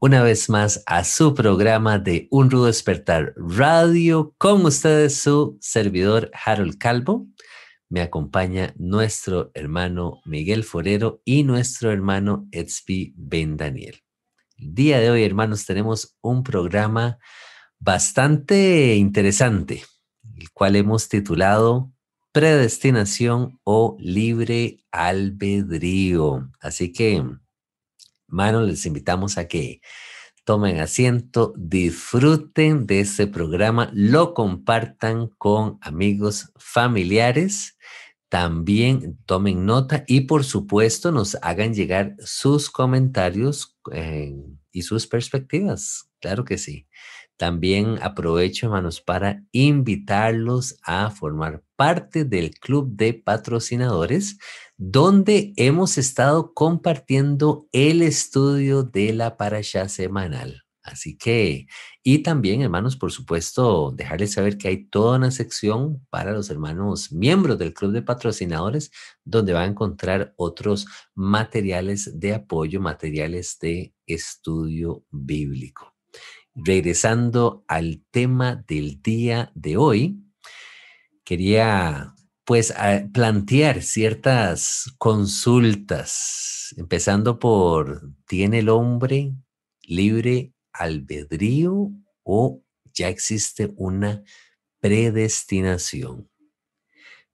una vez más a su programa de Un Rudo Despertar Radio con ustedes su servidor Harold Calvo. Me acompaña nuestro hermano Miguel Forero y nuestro hermano Etzby Ben Daniel. El día de hoy, hermanos, tenemos un programa bastante interesante, el cual hemos titulado predestinación o libre albedrío. Así que, hermanos, les invitamos a que tomen asiento, disfruten de este programa, lo compartan con amigos, familiares, también tomen nota y por supuesto nos hagan llegar sus comentarios eh, y sus perspectivas. Claro que sí. También aprovecho, hermanos, para invitarlos a formar parte del club de patrocinadores, donde hemos estado compartiendo el estudio de la parasha semanal. Así que, y también, hermanos, por supuesto, dejarles saber que hay toda una sección para los hermanos miembros del club de patrocinadores, donde va a encontrar otros materiales de apoyo, materiales de estudio bíblico regresando al tema del día de hoy, quería pues plantear ciertas consultas, empezando por, ¿tiene el hombre libre albedrío o ya existe una predestinación?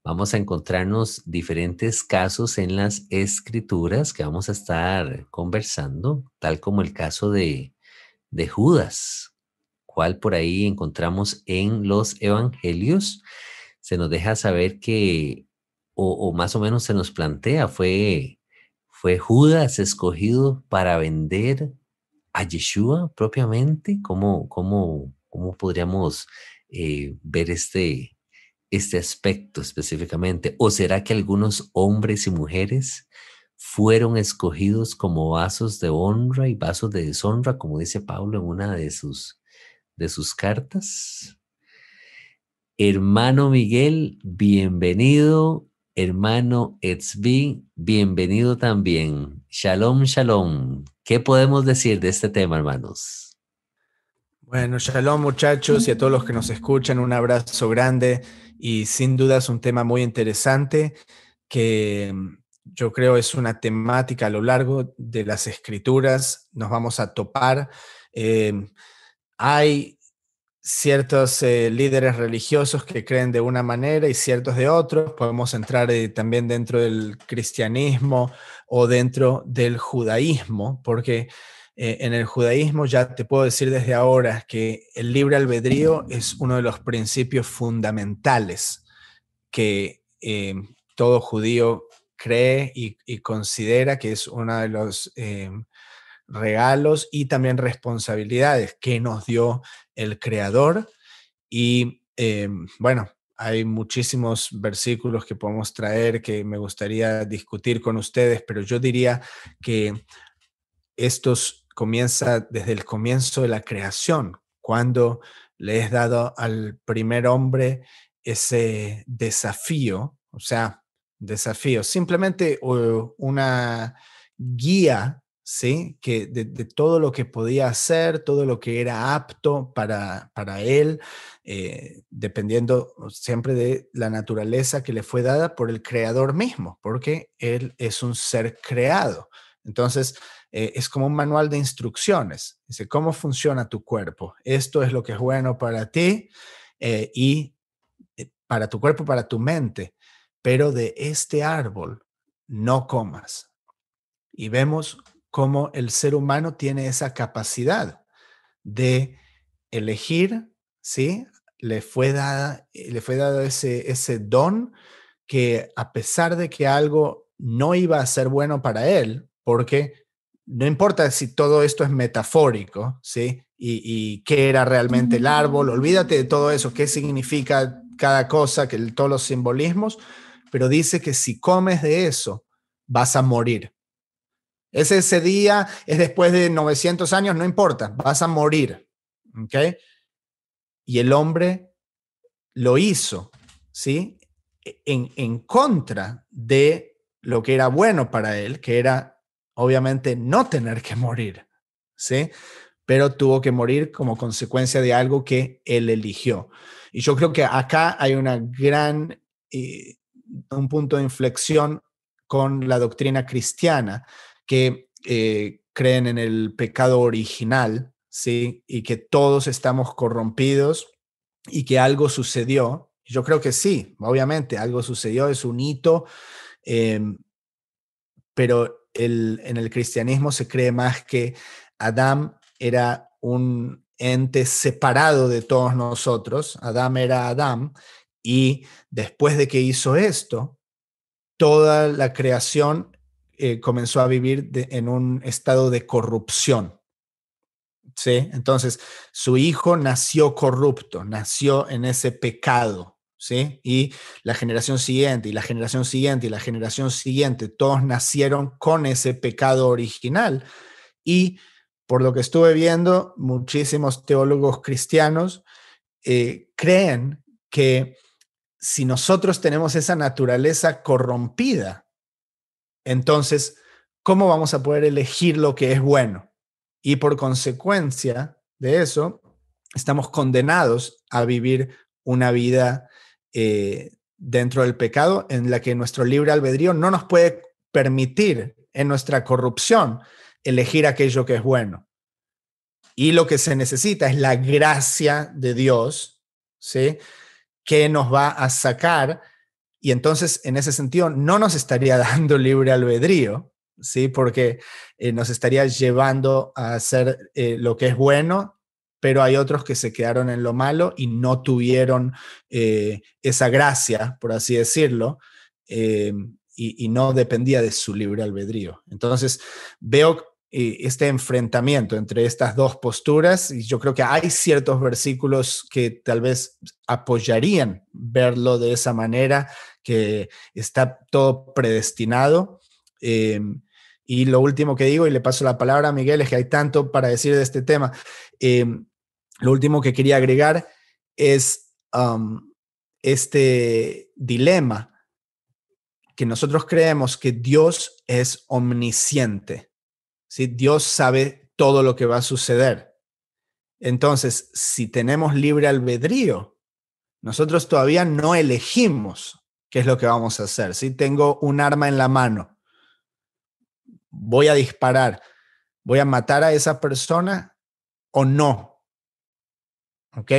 Vamos a encontrarnos diferentes casos en las escrituras que vamos a estar conversando, tal como el caso de de Judas, cual por ahí encontramos en los evangelios, se nos deja saber que, o, más o menos se nos plantea, fue, fue Judas escogido para vender a Yeshua propiamente. ¿Cómo, cómo, cómo podríamos eh, ver este, este aspecto específicamente? ¿O será que algunos hombres y mujeres fueron escogidos como vasos de honra y vasos de deshonra, como dice Pablo en una de sus, de sus cartas. Hermano Miguel, bienvenido. Hermano Etzbi, bienvenido también. Shalom, shalom. ¿Qué podemos decir de este tema, hermanos? Bueno, shalom muchachos y a todos los que nos escuchan, un abrazo grande y sin duda es un tema muy interesante que yo creo es una temática a lo largo de las escrituras, nos vamos a topar. Em, hay ciertos eh, líderes religiosos que creen de una manera y ciertos de otros. Podemos entrar eh, también dentro del cristianismo o dentro del judaísmo, porque eh, en el judaísmo ya te puedo decir desde ahora que el libre albedrío es uno de los principios fundamentales que todo judío cree y, considera que es uno de los regalos y también responsabilidades que nos dio el Creador. Y eh, bueno, hay muchísimos versículos que podemos traer que me gustaría discutir con ustedes, pero yo diría que estos comienza desde el comienzo de la creación, cuando le es dado al primer hombre ese desafío, o sea, desafíos, simplemente una guía, ¿sí? Que de, todo lo que podía hacer, todo lo que era apto para, para él, eh, dependiendo siempre de la naturaleza que le fue dada por el creador mismo, porque él es un ser creado. Entonces, eh, es como un manual de instrucciones. Dice, ¿cómo funciona tu cuerpo? Esto es lo que es bueno para ti eh, y para tu cuerpo, para tu mente pero de este árbol no comas. Y vemos cómo el ser humano tiene esa capacidad de elegir, ¿sí? Le fue, dada, le fue dado ese, don que a pesar de que algo no iba a ser bueno para él, porque no importa si todo esto es metafórico, ¿sí? y, qué era realmente el árbol, olvídate de todo eso, qué significa cada cosa, que todos los simbolismos, pero dice que si comes de eso, vas a morir. Es ese día, es después de 900 años, no importa, vas a morir. ¿Ok? Y el hombre lo hizo, ¿sí? En, en contra de lo que era bueno para él, que era obviamente no tener que morir, ¿sí? Pero tuvo que morir como consecuencia de algo que él eligió. Y yo creo que acá hay una gran, eh, un punto de inflexión con la doctrina cristiana, que eh, creen en el pecado original, ¿sí? Y que todos estamos corrompidos y que algo sucedió. Yo creo que sí, obviamente, algo sucedió, es un hito, em, pero el, en el cristianismo se cree más que Adán era un ente separado de todos nosotros, Adán era Adán, y después de que hizo esto, toda la creación eh, comenzó a vivir en un estado de corrupción. ¿Sí? Entonces, su hijo nació corrupto, nació en ese pecado, ¿sí? Y la generación siguiente, y la generación siguiente, y la generación siguiente, todos nacieron con ese pecado original. Y por lo que estuve viendo, muchísimos teólogos cristianos eh, creen que si nosotros tenemos esa naturaleza corrompida, entonces, ¿cómo vamos a poder elegir lo que es bueno? Y por consecuencia de eso, estamos condenados a vivir una vida eh, dentro del pecado en la que nuestro libre albedrío no nos puede permitir en nuestra corrupción elegir aquello que es bueno. Y lo que se necesita es la gracia de Dios, ¿sí? que nos va a sacar y entonces en ese sentido no nos estaría dando libre albedrío, ¿sí? Porque eh, nos estaría llevando a hacer eh, lo que es bueno, pero hay otros que se quedaron en lo malo y no tuvieron eh, esa gracia, por así decirlo, y, y, no dependía de su libre albedrío. Entonces veo este enfrentamiento entre estas dos posturas y yo creo que hay ciertos versículos que tal vez apoyarían verlo de esa manera, que está todo predestinado. Eh, y lo último que digo, y le paso la palabra a Miguel, es que hay tanto para decir de este tema. Eh, lo último que quería agregar es um, este dilema que nosotros creemos que Dios es omnisciente Dios sabe todo lo que va a suceder. Entonces, si tenemos libre albedrío, nosotros todavía no elegimos qué es lo que vamos a hacer. Si tengo un arma en la mano, voy a disparar, voy a matar a esa persona o no. ¿Ok?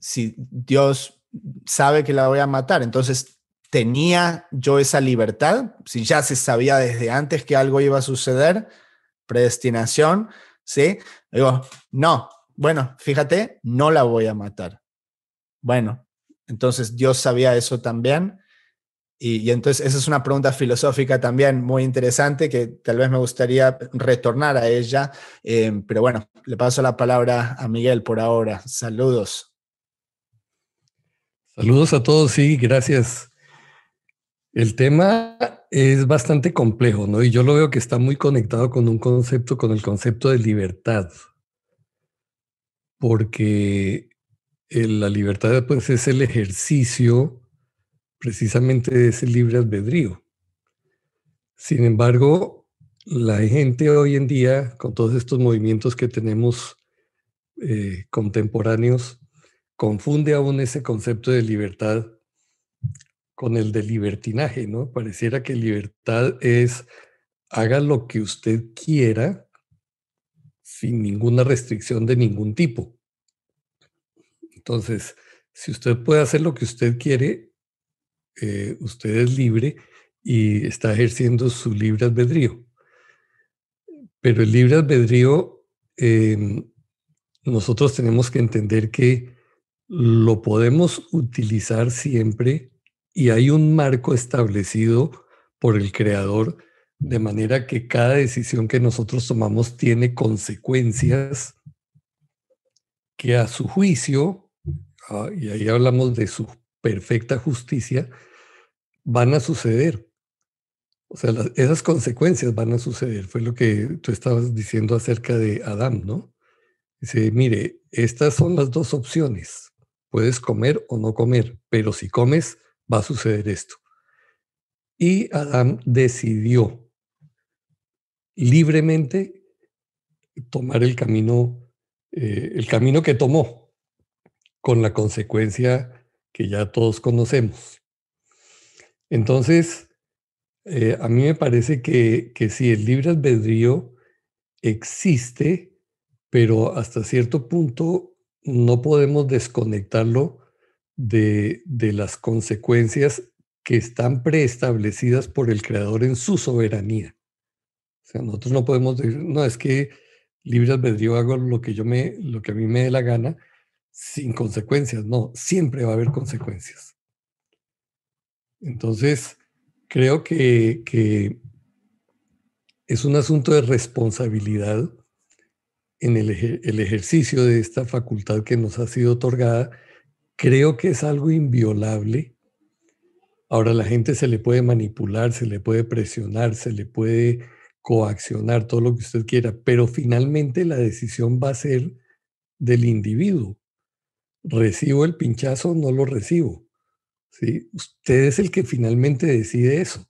Si Dios sabe que la voy a matar, entonces tenía yo esa libertad, si ya se sabía desde antes que algo iba a suceder, predestinación, ¿sí? Digo, no, bueno, fíjate, no la voy a matar. Bueno, entonces Dios sabía eso también. Y, entonces esa es una pregunta filosófica también muy interesante que tal vez me gustaría retornar a ella. Eh, pero bueno, le paso la palabra a Miguel por ahora. Saludos. Saludos a todos, sí, gracias. El tema es bastante complejo, ¿no? Y yo lo veo que está muy conectado con un concepto, con el concepto de libertad. Porque la libertad pues, es el ejercicio precisamente de ese libre albedrío. Sin embargo, la gente hoy en día, con todos estos movimientos que tenemos eh, contemporáneos, confunde aún ese concepto de libertad con el de libertinaje, ¿no? Pareciera que libertad es haga lo que usted quiera sin ninguna restricción de ningún tipo. Entonces, si usted puede hacer lo que usted quiere, eh, usted es libre y está ejerciendo su libre albedrío. Pero el libre albedrío, em, nosotros tenemos que entender que lo podemos utilizar siempre y hay un marco establecido por el creador de manera que cada decisión que nosotros tomamos tiene consecuencias que a su juicio, ah, y ahí hablamos de su perfecta justicia, van a suceder. O sea, esas consecuencias van a suceder. Fue lo que tú estabas diciendo acerca de Adán, ¿no? Dice, mire, estas son las dos opciones. Puedes comer o no comer, pero si comes, va a suceder esto. Y Adán decidió libremente tomar el camino, eh, el camino que tomó, con la consecuencia que ya todos conocemos. Entonces, eh, a mí me parece que, que si el libre albedrío existe, pero hasta cierto punto no podemos desconectarlo de, de las consecuencias que están preestablecidas por el creador en su soberanía. O sea, nosotros no podemos decir, no, es que libre albedrío hago lo que yo me, lo que a mí me dé la gana, sin consecuencias. No, siempre va a haber consecuencias. Entonces, creo que, que es un asunto de responsabilidad en el, el, ejercicio de esta facultad que nos ha sido otorgada. Creo que es algo inviolable. Ahora la gente se le puede manipular, se le puede presionar, se le puede coaccionar, todo lo que usted quiera, pero finalmente la decisión va a ser del individuo. ¿Recibo el pinchazo o no lo recibo? ¿Sí? Usted es el que finalmente decide eso.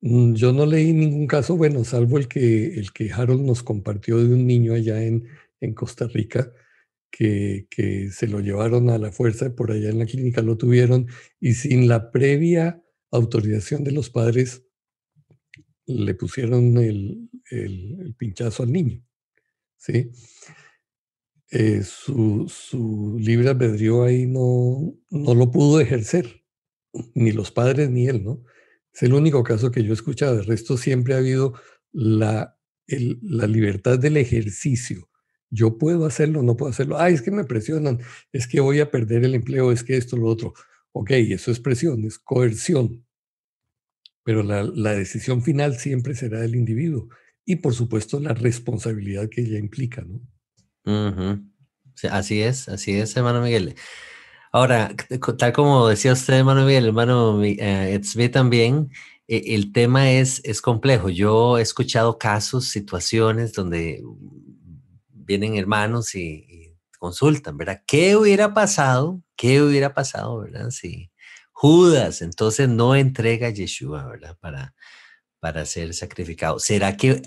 Mm, yo no leí ningún caso, bueno, salvo el que, el que Harold nos compartió de un niño allá en, en Costa Rica, que, se lo llevaron a la fuerza, por allá en la clínica lo tuvieron, y sin la previa autorización de los padres, le pusieron el, pinchazo al niño. ¿sí? Eh, su, su, libre albedrío ahí no, no lo pudo ejercer, ni los padres ni él, ¿no? Es el único caso que yo he escuchado. De resto, siempre ha habido la, la libertad del ejercicio. Yo puedo hacerlo, no puedo hacerlo. Ay, es que me presionan, es que voy a perder el empleo, es que esto, lo otro. Ok, eso es presión, es coerción pero la, decisión final siempre será del individuo y por supuesto la responsabilidad que ella implica, ¿no? así es, así es, hermano Miguel. Ahora, tal como decía usted, hermano Miguel, hermano eh, también, e, el tema es, es complejo. Yo he escuchado casos, situaciones donde vienen hermanos y, consultan, ¿verdad? ¿Qué hubiera pasado? ¿Qué hubiera pasado, verdad? Si, Judas entonces no entrega a Yeshua, ¿verdad? Para, para ser sacrificado. ¿Será que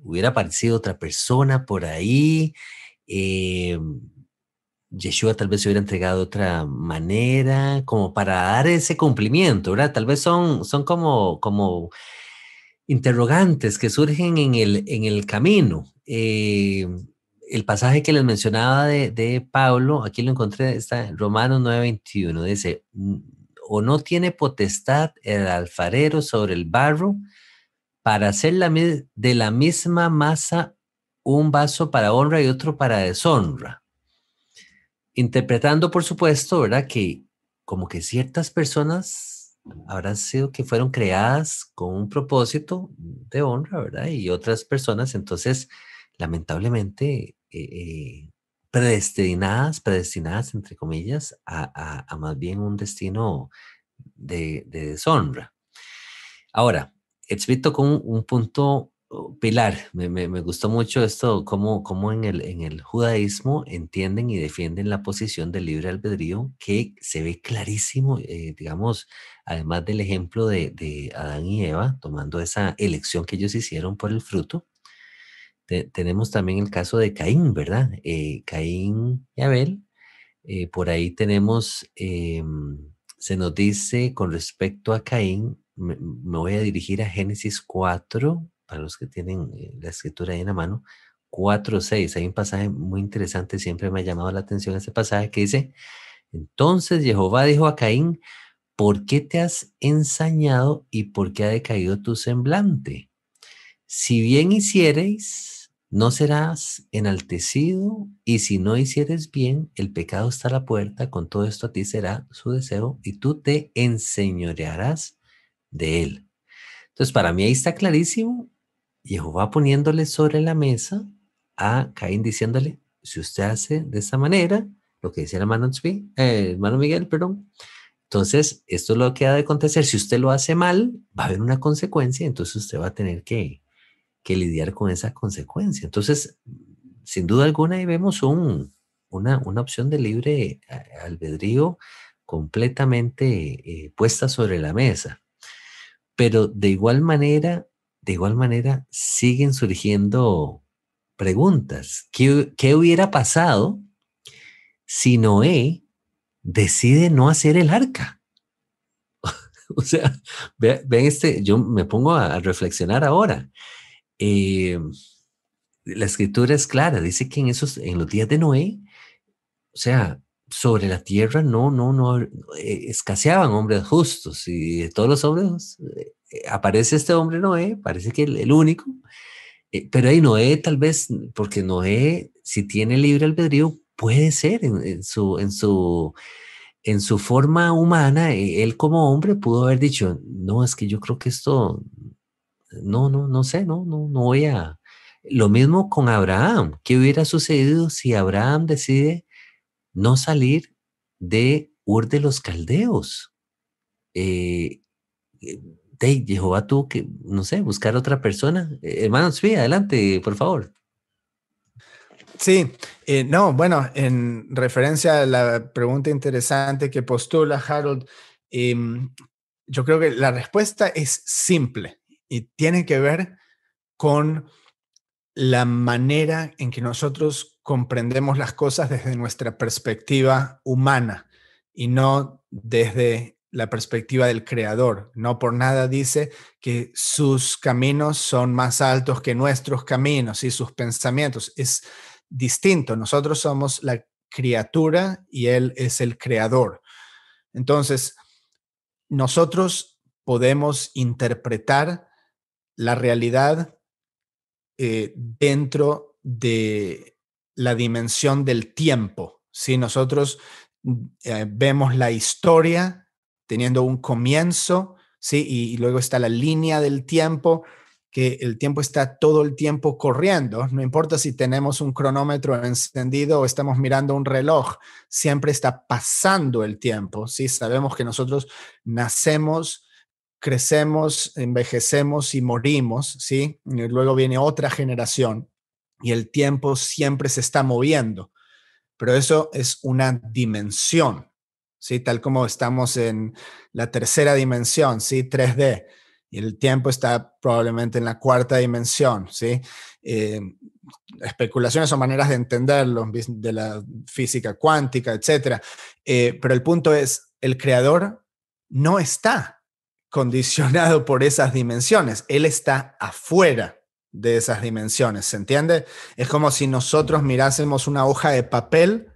hubiera aparecido otra persona por ahí? Eh, Yeshua tal vez se hubiera entregado de otra manera, como para dar ese cumplimiento, ¿verdad? Tal vez son, son como, como interrogantes que surgen en el, en el camino. Eh, el pasaje que les mencionaba de, Pablo, aquí lo encontré, está en Romanos 9:21, dice, o no tiene potestad el alfarero sobre el barro para hacer la, de la misma masa un vaso para honra y otro para deshonra. Interpretando, por supuesto, ¿verdad? Que como que ciertas personas habrán sido que fueron creadas con un propósito de honra, ¿verdad? Y otras personas, entonces, lamentablemente, eh, predestinadas, predestinadas, entre comillas, a, más bien un destino de, deshonra. Ahora, explico con un, punto oh, pilar. Me, gustó mucho esto, cómo, cómo en, el, en el judaísmo entienden y defienden la posición del libre albedrío, que se ve clarísimo, eh, digamos, además del ejemplo de, de Adán y Eva, tomando esa elección que ellos hicieron por el fruto, tenemos también el caso de Caín, ¿verdad? Eh, Caín y Abel. Eh, por ahí tenemos, em, se nos dice con respecto a Caín, me, voy a dirigir a Génesis 4, para los que tienen eh, la escritura ahí en la mano, 4, 6. Hay un pasaje muy interesante, siempre me ha llamado la atención ese pasaje que dice, entonces Jehová dijo a Caín, ¿por qué te has ensañado y por qué ha decaído tu semblante? Si bien hiciereis, no serás enaltecido, y si no hicieres bien, el pecado está a la puerta, con todo esto a ti será su deseo, y tú te enseñorearás de él. Entonces, para mí ahí está clarísimo, Jehová poniéndole sobre la mesa a Caín diciéndole, si usted hace de esta manera, lo que dice el hermano, eh, hermano Miguel, perdón, entonces esto es lo que ha de acontecer. Si usted lo hace mal, va a haber una consecuencia, entonces usted va a tener que, que lidiar con esa consecuencia. Entonces, sin duda alguna, ahí vemos un, una, una opción de libre eh, albedrío completamente eh, puesta sobre la mesa. Pero de igual manera, de igual manera, siguen surgiendo preguntas. ¿Qué, qué hubiera pasado si Noé decide no hacer el arca? o sea, vean este, yo me pongo a, reflexionar ahora. Eh, la escritura es clara, dice que en esos, en los días de Noé, o sea, sobre la tierra no, no, no, eh, escaseaban hombres justos. Y de todos los hombres eh, aparece este hombre Noé, parece que el, único, pero ahí Noé tal vez, porque Noé, si tiene libre albedrío, puede ser en, su, en su, en su forma humana, él como hombre pudo haber dicho, no, es que yo creo que esto, no, no, no sé, no, no, no voy a, lo mismo con Abraham. ¿Qué hubiera sucedido si Abraham decide no salir de Ur de los Caldeos? Eh, eh de Jehová tuvo que, no sé, buscar otra persona. Eh, hermanos, adelante, por favor. Sí, eh, no, bueno, en referencia a la pregunta interesante que postula Harold, em, yo creo que la respuesta es simple y tiene que ver con la manera en que nosotros comprendemos las cosas desde nuestra perspectiva humana y no desde la perspectiva del creador. No por nada dice que sus caminos son más altos que nuestros caminos y sus pensamientos. Es distinto. Nosotros somos la criatura y él es el creador. Entonces, nosotros podemos interpretar la realidad eh, dentro de la dimensión del tiempo. Si nosotros mm, eh, vemos la historia teniendo un comienzo, ¿sí? y, luego está la línea del tiempo, que el tiempo está todo el tiempo corriendo. No importa si tenemos un cronómetro encendido o estamos mirando un reloj, siempre está pasando el tiempo. ¿sí? Sabemos que nosotros nacemos, crecemos, envejecemos y morimos, ¿sí? Y luego viene otra generación y el tiempo siempre se está moviendo. Pero eso es una dimensión, ¿sí? Tal como estamos en la tercera dimensión, ¿sí? 3D. Y el tiempo está probablemente en la cuarta dimensión, ¿sí? Eh, especulaciones o maneras de entenderlo de la física cuántica, etc. Eh, pero el punto es, el creador no está condicionado por esas dimensiones. Él está afuera de esas dimensiones, ¿se entiende? Es como si nosotros mirásemos una hoja de papel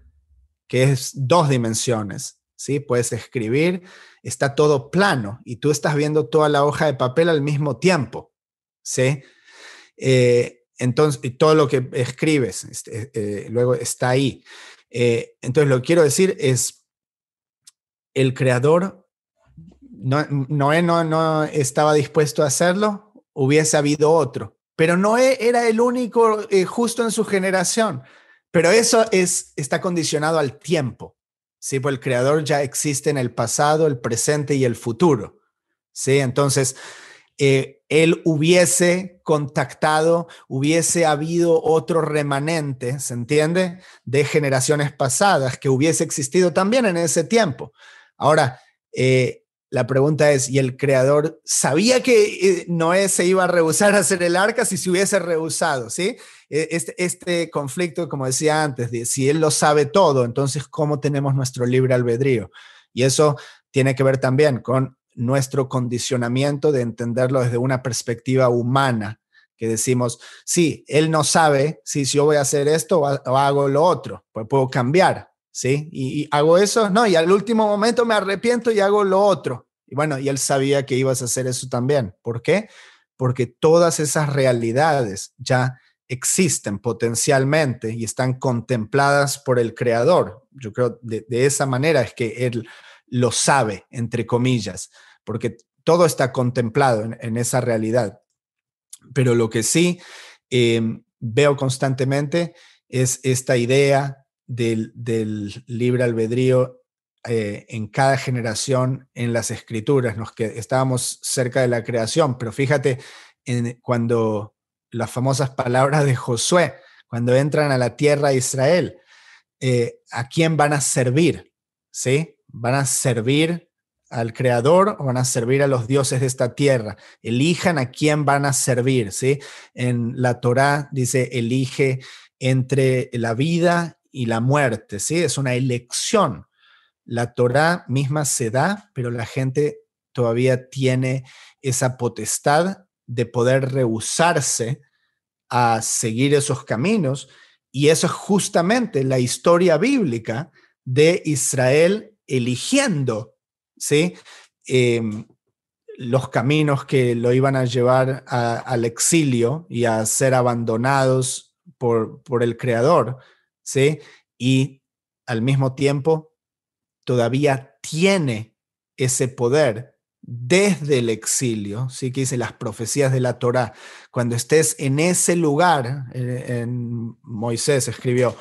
que es dos dimensiones, ¿sí? Puedes escribir, está todo plano y tú estás viendo toda la hoja de papel al mismo tiempo, ¿sí? Eh, entonces, y todo lo que escribes este, eh, luego está ahí. Eh, entonces, lo que quiero decir es, el creador Noé no, no estaba dispuesto a hacerlo, hubiese habido otro. Pero Noé era el único eh, justo en su generación. Pero eso es, está condicionado al tiempo. ¿sí? Pues el creador ya existe en el pasado, el presente y el futuro. ¿sí? Entonces, eh, él hubiese contactado, hubiese habido otro remanente, ¿se entiende? De generaciones pasadas que hubiese existido también en ese tiempo. Ahora, eh, la pregunta es, ¿y el creador sabía que eh, Noé se iba a rehusar a hacer el arca si se hubiese rehusado? ¿sí? E, este, este conflicto, como decía antes, de, si él lo sabe todo, entonces, ¿cómo tenemos nuestro libre albedrío? Y eso tiene que ver también con nuestro condicionamiento de entenderlo desde una perspectiva humana, que decimos, sí, él no sabe si yo voy a hacer esto o hago lo otro, pues puedo cambiar, ¿sí? Y, hago eso, no, y al último momento me arrepiento y hago lo otro. Y bueno, y él sabía que ibas a hacer eso también. ¿Por qué? Porque todas esas realidades ya existen potencialmente y están contempladas por el creador. Yo creo de, de esa manera es que él lo sabe, entre comillas, porque todo está contemplado en, esa realidad. Pero lo que sí em, veo constantemente es esta idea del, libre albedrío eh, en cada generación en las escrituras, nos que estábamos cerca de la creación, pero fíjate en, cuando las famosas palabras de Josué, cuando entran a la tierra de Israel, eh, ¿a quién van a servir? ¿Sí? ¿Van a servir al Creador o van a servir a los dioses de esta tierra? Elijan a quién van a servir, ¿sí? En la Torá dice, elige entre la vida y la muerte, ¿sí? Es una elección. La Torá misma se da, pero la gente todavía tiene esa potestad de poder rehusarse a seguir esos caminos. Y eso es justamente la historia bíblica de Israel eligiendo, ¿sí? Em, los caminos que lo iban a llevar al exilio y a ser abandonados por, por el Creador, ¿sí? Y al mismo tiempo todavía tiene ese poder desde el exilio, sí que dice las profecías de la Torá, cuando estés en ese lugar, eh, en Moisés escribió,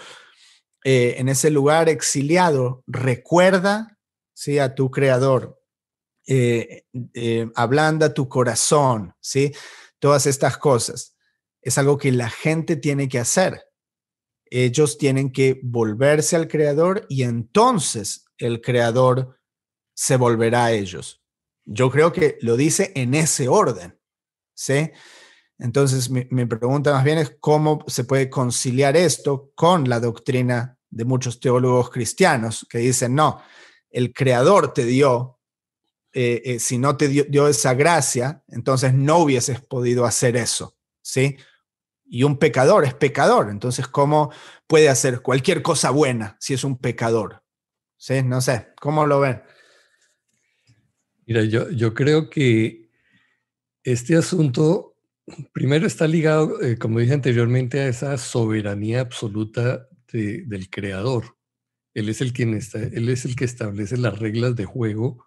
eh, en ese lugar exiliado, recuerda ¿sí? a tu creador, eh, ablanda tu corazón, ¿sí? todas estas cosas. Es algo que la gente tiene que hacer. Ellos tienen que volverse al creador y entonces el creador se volverá a ellos. Yo creo que lo dice en ese orden, ¿sí? Entonces, mi, pregunta más bien es cómo se puede conciliar esto con la doctrina de muchos teólogos cristianos que dicen, no, el creador te dio, eh, eh, si no te dio, esa gracia, entonces no hubieses podido hacer eso, ¿sí? Y un pecador es pecador, entonces, ¿cómo puede hacer cualquier cosa buena si es un pecador? ¿Sí? No sé, ¿cómo lo ven? Mira, yo, yo creo que este asunto primero está ligado, eh, como dije anteriormente, a esa soberanía absoluta del creador. Él es, el quien está, él es el que establece las reglas de juego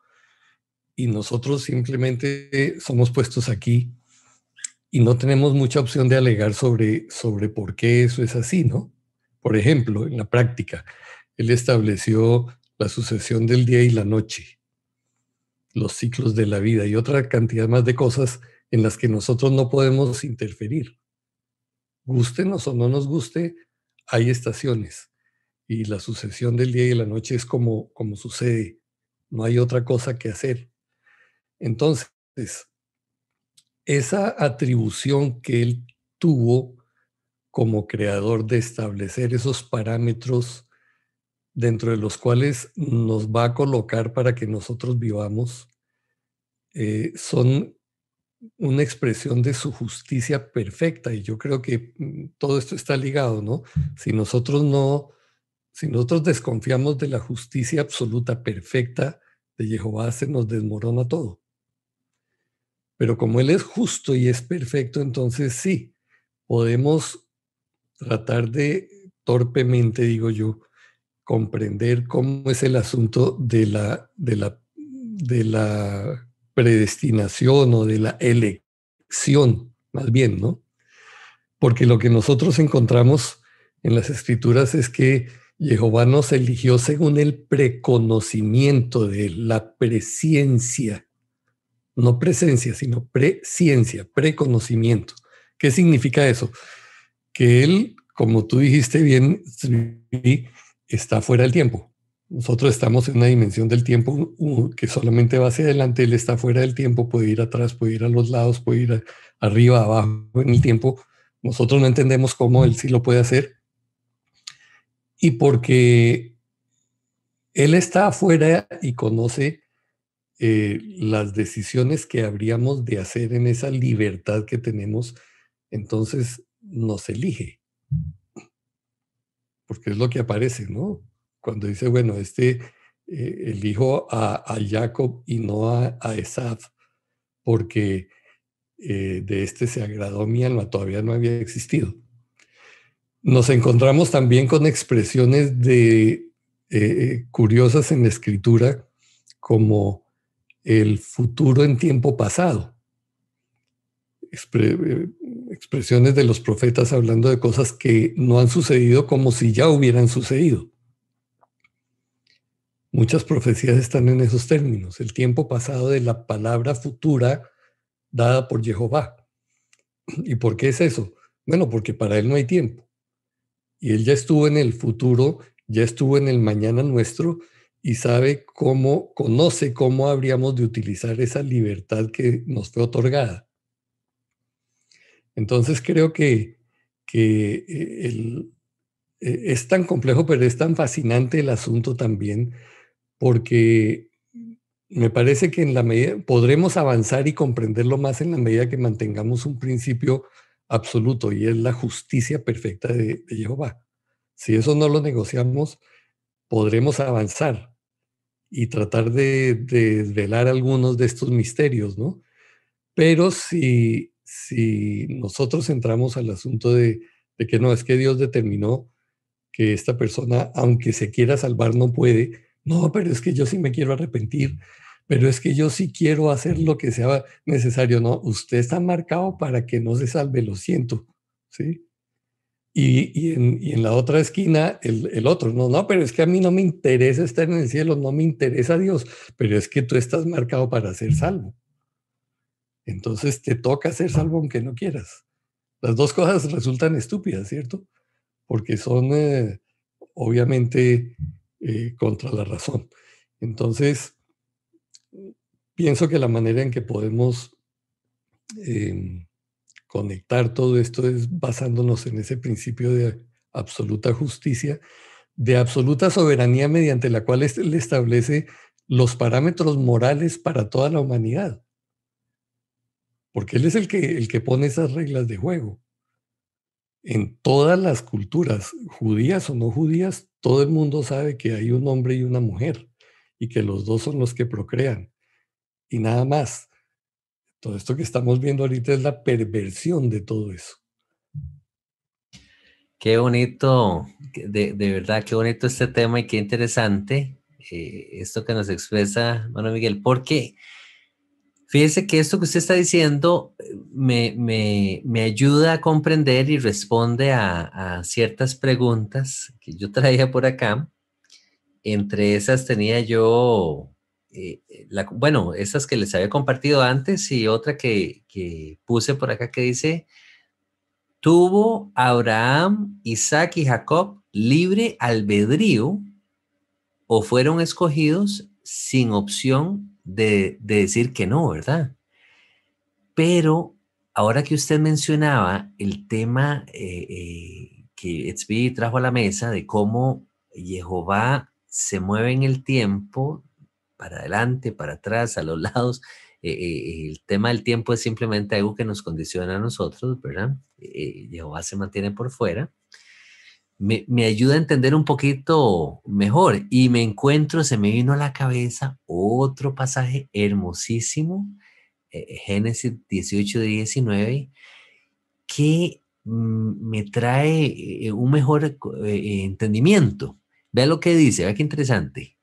y nosotros simplemente somos puestos aquí y no tenemos mucha opción de alegar sobre, sobre por qué eso es así, ¿no? Por ejemplo, en la práctica, él estableció la sucesión del día y la noche los ciclos de la vida y otra cantidad más de cosas en las que nosotros no podemos interferir. Gustenos o no nos guste, hay estaciones y la sucesión del día y la noche es como, como sucede. No hay otra cosa que hacer. Entonces, esa atribución que él tuvo como creador de establecer esos parámetros dentro de los cuales nos va a colocar para que nosotros vivamos, eh, son una expresión de su justicia perfecta. Y yo creo que mm, todo esto está ligado, ¿no? Si nosotros no, si nosotros desconfiamos de la justicia absoluta perfecta de Jehová, se nos desmorona todo. Pero como Él es justo y es perfecto, entonces sí, podemos tratar de torpemente, digo yo, comprender cómo es el asunto de la, de la, de la predestinación o de la elección, más bien, ¿no? Porque lo que nosotros encontramos en las escrituras es que Jehová nos eligió según el preconocimiento de la presciencia, no presencia, sino presciencia, preconocimiento. ¿Qué significa eso? Que Él, como tú dijiste bien, está fuera del tiempo. Nosotros estamos en una dimensión del tiempo que solamente va hacia adelante, él está fuera del tiempo, puede ir atrás, puede ir a los lados, puede ir arriba, abajo en el tiempo. Nosotros no entendemos cómo él sí lo puede hacer. Y porque él está afuera y conoce eh, las decisiones que habríamos de hacer en esa libertad que tenemos, entonces nos elige porque es lo que aparece, ¿no? Cuando dice, bueno, este eh, elijo a, a, Jacob y no a, a Esaf, porque eh, de este se agradó mi alma, todavía no había existido. Nos encontramos también con expresiones de, eh, curiosas en la escritura, como el futuro en tiempo pasado. expresiones de los profetas hablando de cosas que no han sucedido como si ya hubieran sucedido. Muchas profecías están en esos términos, el tiempo pasado de la palabra futura dada por Jehová. ¿Y por qué es eso? Bueno, porque para él no hay tiempo. Y él ya estuvo en el futuro, ya estuvo en el mañana nuestro y sabe cómo, conoce cómo habríamos de utilizar esa libertad que nos fue otorgada. Entonces creo que, que eh, eh, es tan complejo, pero es tan fascinante el asunto también, porque me parece que en la medida podremos avanzar y comprenderlo más en la medida que mantengamos un principio absoluto y es la justicia perfecta de, Jehová. Si eso no lo negociamos, podremos avanzar y tratar de, desvelar algunos de estos misterios, ¿no? Pero si, si nosotros entramos al asunto de, de que no, es que Dios determinó que esta persona, aunque se quiera salvar, no puede, no, pero es que yo sí me quiero arrepentir, pero es que yo sí quiero hacer lo que sea necesario. No, usted está marcado para que no se salve, lo siento, ¿sí? Y, en, la otra esquina, el, otro, no, no, pero es que a mí no me interesa estar en el cielo, no me interesa Dios, pero es que tú estás marcado para ser salvo. Entonces te toca ser salvo aunque no quieras. Las dos cosas resultan estúpidas, ¿cierto? Porque son eh, obviamente eh, contra la razón. Entonces, pienso que la manera en que podemos em, conectar todo esto es basándonos en ese principio de absoluta justicia, de absoluta soberanía mediante la cual él establece los parámetros morales para toda la humanidad. Porque Él es el que, el que pone esas reglas de juego. En todas las culturas, judías o no judías, todo el mundo sabe que hay un hombre y una mujer y que los dos son los que procrean y nada más. Todo esto que estamos viendo ahorita es la perversión de todo eso. Qué bonito, de, verdad, qué bonito este tema y qué interesante eh, esto que nos expresa Manuel Miguel, porque fíjese que esto que usted está diciendo eh, me, ayuda a comprender y responde a, ciertas preguntas que yo traía por acá. Entre esas tenía yo, eh, bueno, esas que les había compartido antes y otra que, que puse por acá que dice, tuvo Abraham, Isaac y Jacob libre albedrío o fueron escogidos sin opción de, decir que no, ¿verdad? Pero ahora que usted mencionaba el tema eh, eh, que Etzvi trajo a la mesa de cómo Jehová se mueve en el tiempo, para adelante, para atrás, a los lados, eh, el tema del tiempo es simplemente algo que nos condiciona a nosotros, ¿verdad? Jehová se mantiene por fuera me, ayuda a entender un poquito mejor y me encuentro, se me vino a la cabeza otro pasaje hermosísimo, eh, Génesis 18 19, que mm, me trae eh, un mejor eh, entendimiento. Vea lo que dice, vea qué interesante.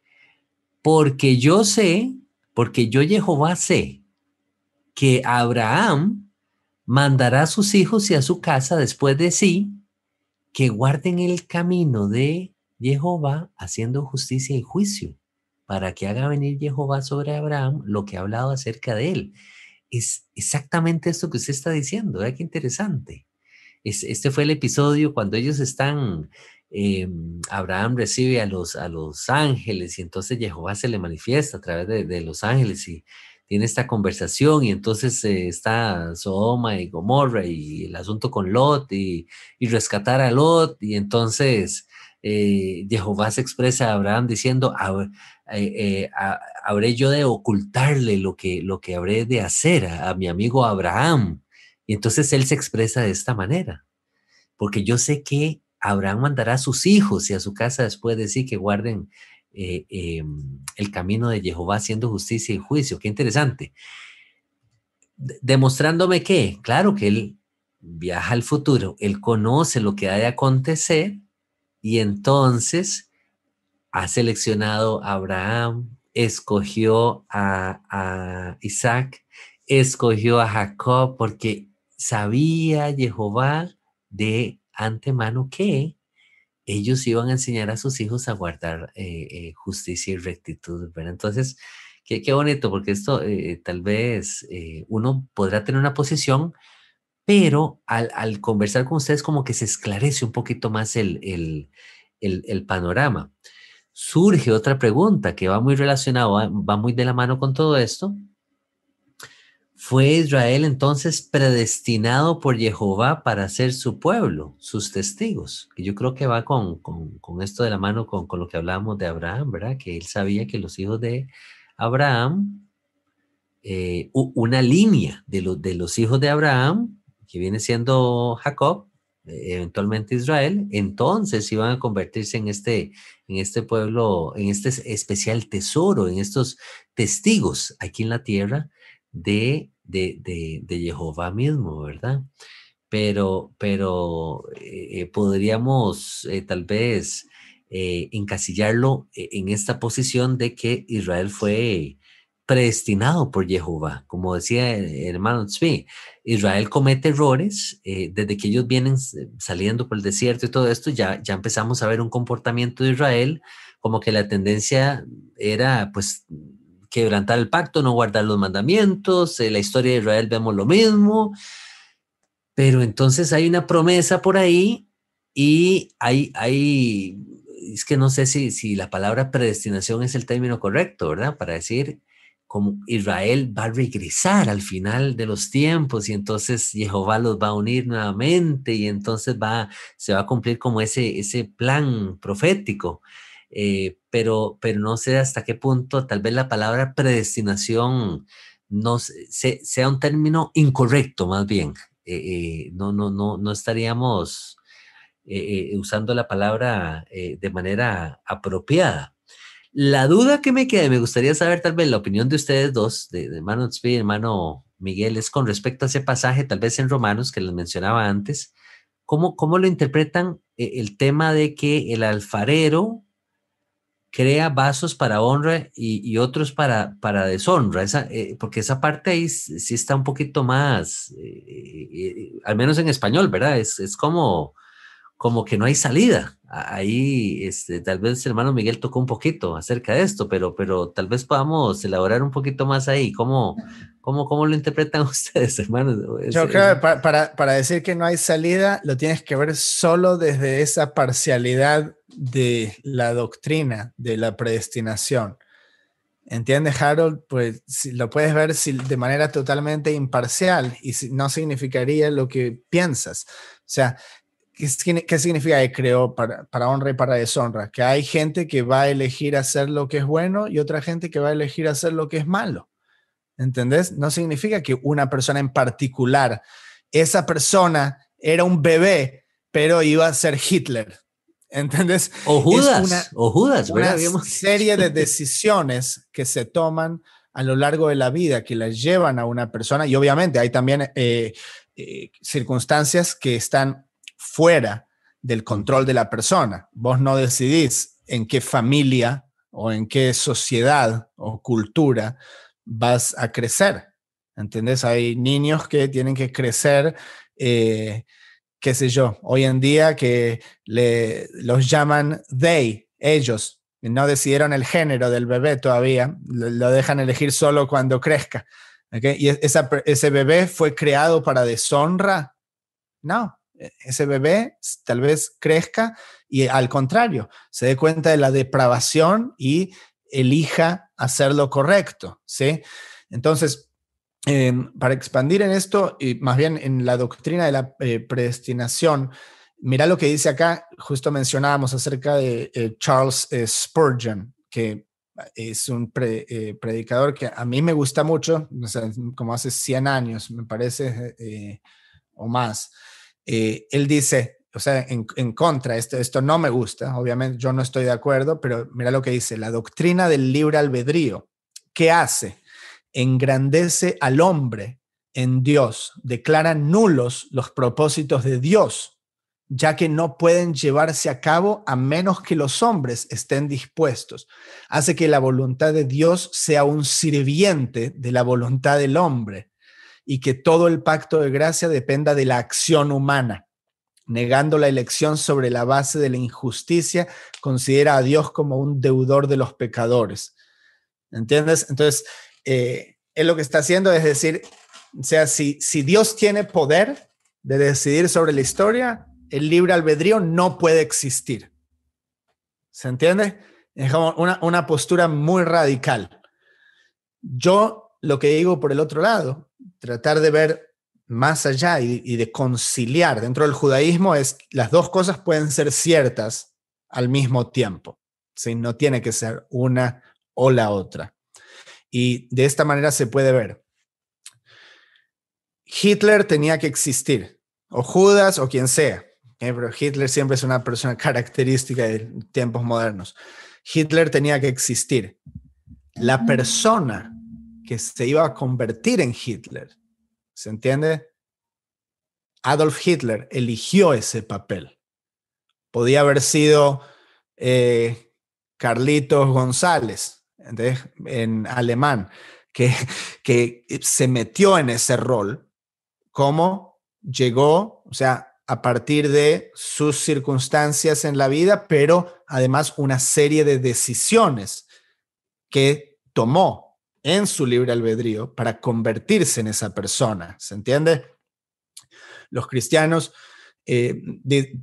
Porque yo sé, porque yo Jehová sé, que Abraham mandará a sus hijos y a su casa después de sí que guarden el camino de Jehová haciendo justicia y juicio, para que haga venir Jehová sobre Abraham lo que ha hablado acerca de él. Es exactamente esto que usted está diciendo, ¿verdad? Qué interesante. este fue el episodio cuando ellos están, em, Abraham recibe a los, a los ángeles y entonces Jehová se le manifiesta a través de, los ángeles y tiene esta conversación y entonces eh, está Sodoma y Gomorra y el asunto con Lot y, rescatar a Lot y entonces eh, Jehová se expresa a Abraham diciendo, eh, habré yo de ocultarle lo que, lo que habré de hacer a, a mi amigo Abraham. Y entonces él se expresa de esta manera, porque yo sé que Abraham mandará a sus hijos y a su casa después de sí que guarden eh, em, el camino de Jehová haciendo justicia y juicio. Qué interesante. demostrándome que, claro que él viaja al futuro, él conoce lo que ha de acontecer y entonces ha seleccionado a Abraham, escogió a, a Isaac, escogió a Jacob porque sabía Jehová de antemano que ellos iban a enseñar a sus hijos a guardar eh, eh, justicia y rectitud. Entonces, qué, bonito, porque esto eh, tal vez uno podrá tener una posición, pero al, conversar con ustedes como que se esclarece un poquito más el, el, el, panorama. Surge otra pregunta que va muy relacionada, va muy de la mano con todo esto, ¿Fue Israel entonces predestinado por Jehová para ser su pueblo, sus testigos? Que yo creo que va con, con, esto de la mano con, con, lo que hablábamos de Abraham, ¿verdad? Que él sabía que los hijos de Abraham, eh, una línea de, de los hijos de Abraham, que viene siendo Jacob, eventualmente Israel, entonces iban a convertirse en este, en este pueblo, en este especial tesoro, en estos testigos aquí en la tierra de, de, de, Jehová mismo, ¿verdad? Pero, pero eh, podríamos eh, tal vez eh, encasillarlo en esta posición de que Israel fue predestinado por Jehová. Como decía el hermano Tzvi, Israel comete errores desde que ellos vienen saliendo por el desierto y todo esto, ya, ya empezamos a ver un comportamiento de Israel como que la tendencia era pues quebrantar el pacto, no guardar los mandamientos, en la historia de Israel vemos lo mismo, pero entonces hay una promesa por ahí y hay, hay es que no sé si, si la palabra predestinación es el término correcto, ¿verdad? Para decir como Israel va a regresar al final de los tiempos y entonces Jehová los va a unir nuevamente y entonces va, se va a cumplir como ese, ese plan profético. Eh, pero, pero no sé hasta qué punto tal vez la palabra predestinación no sea un término incorrecto más bien. Eh, eh, no, no, no, no estaríamos usando la palabra de manera apropiada. La duda que me queda, me gustaría saber tal vez la opinión de ustedes dos, de, hermano Tzvi hermano Miguel, es con respecto a ese pasaje, tal vez en Romanos, que les mencionaba antes, ¿cómo, cómo lo interpretan el tema de que el alfarero crea vasos para honra y, otros para, para deshonra, esa, eh, porque esa parte ahí sí está un poquito más, eh, eh, al menos en español, ¿verdad? Es, es, como, como que no hay salida. Ahí este, tal vez el hermano Miguel tocó un poquito acerca de esto, pero, pero tal vez podamos elaborar un poquito más ahí. ¿Cómo, cómo, cómo lo interpretan ustedes, hermanos? Yo creo que para, para decir que no hay salida, lo tienes que ver solo desde esa parcialidad de la doctrina de la predestinación. ¿Entiendes, Harold? Pues lo puedes ver de manera totalmente imparcial y no significaría lo que piensas. O sea, ¿qué, significa que creó para, para honra y para deshonra? Que hay gente que va a elegir hacer lo que es bueno y otra gente que va a elegir hacer lo que es malo. ¿Entendés? No significa que una persona en particular, esa persona era un bebé, pero iba a ser Hitler. ¿Entendés? O Judas, una, o Judas, una serie de decisiones que se toman a lo largo de la vida que las llevan a una persona y obviamente hay también eh, eh, circunstancias que están fuera del control de la persona. Vos no decidís en qué familia o en qué sociedad o cultura vas a crecer. ¿Entendés? Hay niños que tienen que crecer eh, qué sé yo, hoy en día que le, los llaman they, ellos, no decidieron el género del bebé todavía, lo, dejan elegir solo cuando crezca. ¿Y esa, ese bebé fue creado para deshonra? No, ese bebé tal vez crezca y al contrario, se dé cuenta de la depravación y elija hacer lo correcto, ¿sí? Entonces, Em, para expandir en esto, y más bien en la doctrina de la eh, predestinación, mira lo que dice acá, justo mencionábamos acerca de eh, Charles eh, Spurgeon, que es un predicador que a mí me gusta mucho, como hace 100 años, me parece, o más. Él dice, o sea, en, en, contra, esto, esto no me gusta, obviamente yo no estoy de acuerdo, pero mira lo que dice, la doctrina del libre albedrío, ¿qué hace? engrandece al hombre en Dios, declara nulos los propósitos de Dios, ya que no pueden llevarse a cabo a menos que los hombres estén dispuestos. Hace que la voluntad de Dios sea un sirviente de la voluntad del hombre y que todo el pacto de gracia dependa de la acción humana. Negando la elección sobre la base de la injusticia, considera a Dios como un deudor de los pecadores. ¿Entiendes? Entonces, eh, él lo que está haciendo es decir, o sea, si, si Dios tiene poder de decidir sobre la historia, el libre albedrío no puede existir. ¿Se entiende? Es como una, una postura muy radical. Yo lo que digo por el otro lado, tratar de ver más allá y, de conciliar dentro del judaísmo es las dos cosas pueden ser ciertas al mismo tiempo. ¿sí? No tiene que ser una o la otra. Y de esta manera se puede ver. Hitler tenía que existir, o Judas o quien sea. ¿eh? Pero Hitler siempre es una persona característica de tiempos modernos. Hitler tenía que existir. La persona que se iba a convertir en Hitler, ¿se entiende? Adolf Hitler eligió ese papel. Podía haber sido eh, Carlitos González, en alemán, que, que se metió en ese rol, como llegó, o sea, a partir de sus circunstancias en la vida, pero además una serie de decisiones que tomó en su libre albedrío para convertirse en esa persona. ¿Se entiende? Los cristianos eh,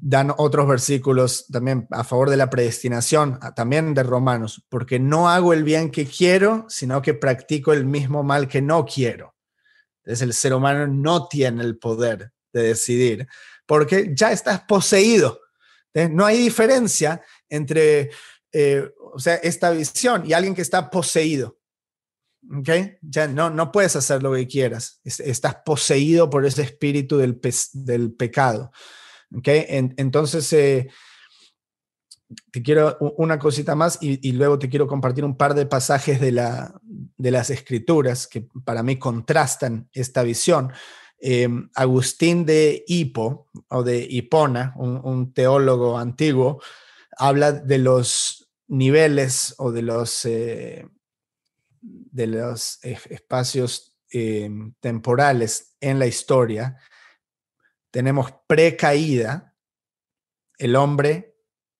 dan otros versículos también a favor de la predestinación, también de Romanos, porque no hago el bien que quiero, sino que practico el mismo mal que no quiero. Entonces el ser humano no tiene el poder de decidir porque ya estás poseído. No hay diferencia entre, eh, o sea, esta visión y alguien que está poseído. ¿Ok? Ya no, no puedes hacer lo que quieras. Estás poseído por ese espíritu del, del pecado. ¿Ok? entonces, eh, te quiero una cosita más y, luego te quiero compartir un par de pasajes de, la, de las escrituras que para mí contrastan esta visión. Em, Agustín de Hipo o de Hipona, un, teólogo antiguo, habla de los niveles o de los, eh, de los espacios em, temporales en la historia. Tenemos precaída, el hombre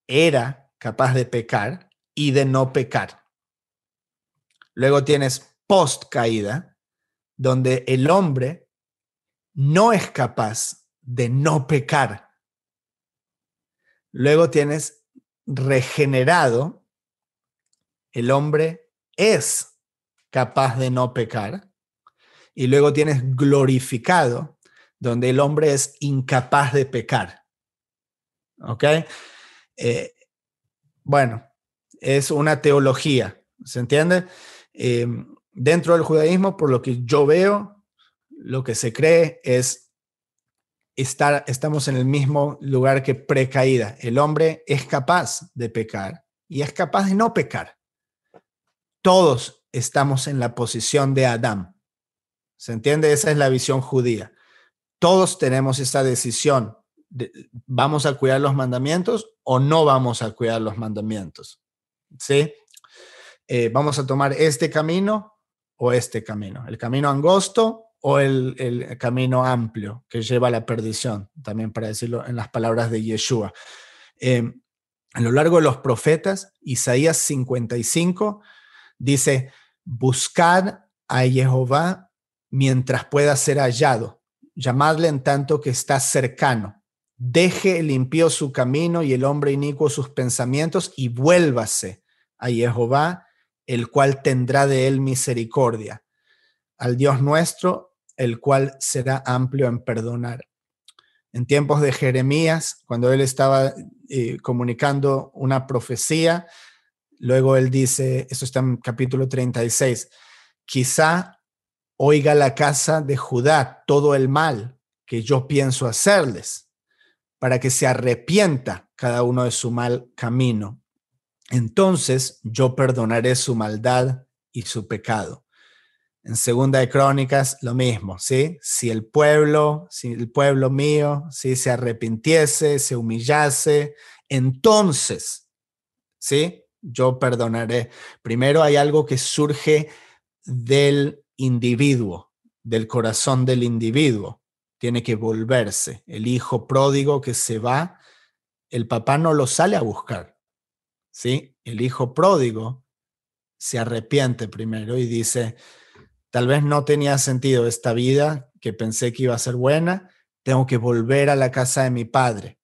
era capaz de pecar y de no pecar. Luego tienes post caída, donde el hombre no es capaz de no pecar. Luego tienes regenerado, el hombre es capaz de no pecar. Y luego tienes glorificado, donde el hombre es incapaz de pecar. ¿Ok? Eh, bueno, es una teología, ¿se entiende? Eh, dentro del judaísmo, por lo que yo veo, lo que se cree es estar, estamos en el mismo lugar que precaída. El hombre es capaz de pecar y es capaz de no pecar. Todos estamos en la posición de Adán. ¿Se entiende? Esa es la visión judía. Todos tenemos esa decisión. ¿Vamos a cuidar los mandamientos o no vamos a cuidar los mandamientos? ¿Sí? Eh, ¿Vamos a tomar este camino o este camino? El camino angosto o el, camino amplio que lleva a la perdición, también para decirlo en las palabras de Yeshua. Em, a lo largo de los profetas, Isaías 55 dice, buscad a Jehová mientras pueda ser hallado, llamadle en tanto que está cercano. Deje el impío su camino y el hombre inicuo sus pensamientos y vuélvase a Jehová, el cual tendrá de él misericordia. Al Dios nuestro, el cual será amplio en perdonar. En tiempos de Jeremías, cuando él estaba eh, comunicando una profecía, luego él dice, esto está en capítulo 36, quizá oiga la casa de Judá todo el mal que yo pienso hacerles, para que se arrepienta cada uno de su mal camino. Entonces yo perdonaré su maldad y su pecado. En Segunda de Crónicas, lo mismo, ¿sí? Si el pueblo, si el pueblo mío, si se arrepintiese, se humillase, entonces, ¿sí? Yo perdonaré. Primero hay algo que surge del individuo, del corazón del individuo. Tiene que volverse. El hijo pródigo que se va, el papá no lo sale a buscar. ¿sí? El hijo pródigo se arrepiente primero y dice, tal vez no tenía sentido esta vida que pensé que iba a ser buena, tengo que volver a la casa de mi padre.